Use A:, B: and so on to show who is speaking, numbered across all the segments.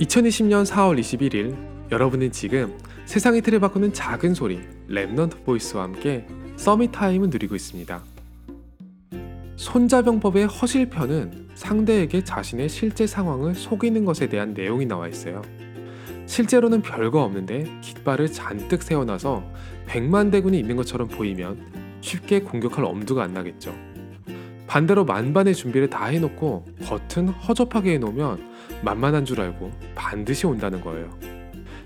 A: 2020년 4월 21일 여러분은 지금 세상의 틀을 바꾸는 작은 소리 Remnant Voice와 함께 Summit Time을 누리고 있습니다. 손자병법의 허실편은 상대에게 자신의 실제 상황을 속이는 것에 대한 내용이 나와 있어요. 실제로는 별거 없는데 깃발을 잔뜩 세워놔서 백만 대군이 있는 것처럼 보이면 쉽게 공격할 엄두가 안 나겠죠. 반대로 만반의 준비를 다 해놓고 겉은 허접하게 해놓으면 만만한 줄 알고 반드시 온다는 거예요.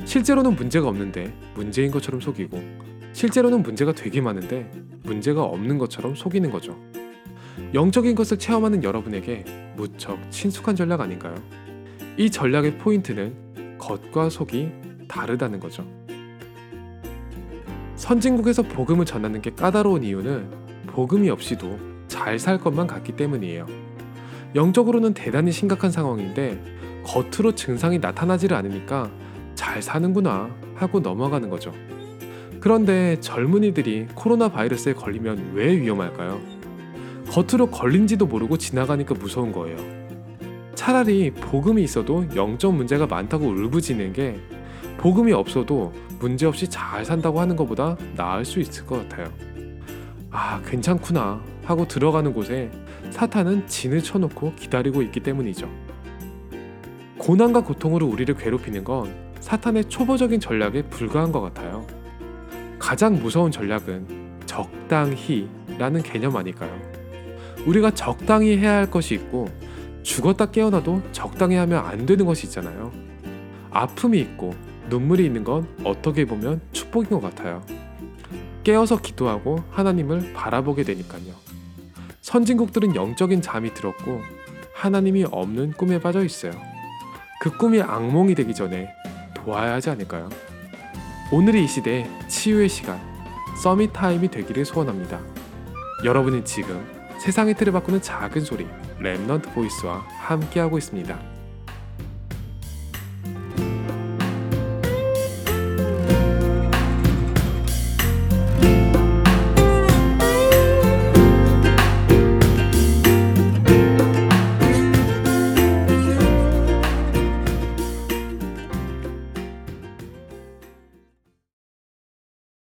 A: 실제로는 문제가 없는데 문제인 것처럼 속이고 실제로는 문제가 되게 많은데 문제가 없는 것처럼 속이는 거죠. 영적인 것을 체험하는 여러분에게 무척 친숙한 전략 아닌가요? 이 전략의 포인트는 겉과 속이 다르다는 거죠. 선진국에서 복음을 전하는 게 까다로운 이유는 복음이 없이도 잘 살 것만 같기 때문이에요. 영적으로는 대단히 심각한 상황인데 겉으로 증상이 나타나지를 않으니까 잘 사는구나 하고 넘어가는 거죠. 그런데 젊은이들이 코로나 바이러스에 걸리면 왜 위험할까요? 겉으로 걸린지도 모르고 지나가니까 무서운 거예요. 차라리 복음이 있어도 영적 문제가 많다고 울부짖는 게 복음이 없어도 문제없이 잘 산다고 하는 것보다 나을 수 있을 것 같아요. 아, 괜찮구나 하고 들어가는 곳에 사탄은 진을 쳐놓고 기다리고 있기 때문이죠. 고난과 고통으로 우리를 괴롭히는 건 사탄의 초보적인 전략에 불과한 것 같아요. 가장 무서운 전략은 적당히라는 개념 아닐까요? 우리가 적당히 해야 할 것이 있고 죽었다 깨어나도 적당히 하면 안 되는 것이 있잖아요. 아픔이 있고 눈물이 있는 건 어떻게 보면 축복인 것 같아요. 깨어서 기도하고 하나님을 바라보게 되니까요. 선진국들은 영적인 잠이 들었고 하나님이 없는 꿈에 빠져 있어요. 그 꿈이 악몽이 되기 전에 도와야 하지 않을까요? 오늘의 이 시대 치유의 시간 Summit Time이 되기를 소원합니다. 여러분은 지금 세상의 틀을 바꾸는 작은 소리 Remnant Voice와 함께하고 있습니다.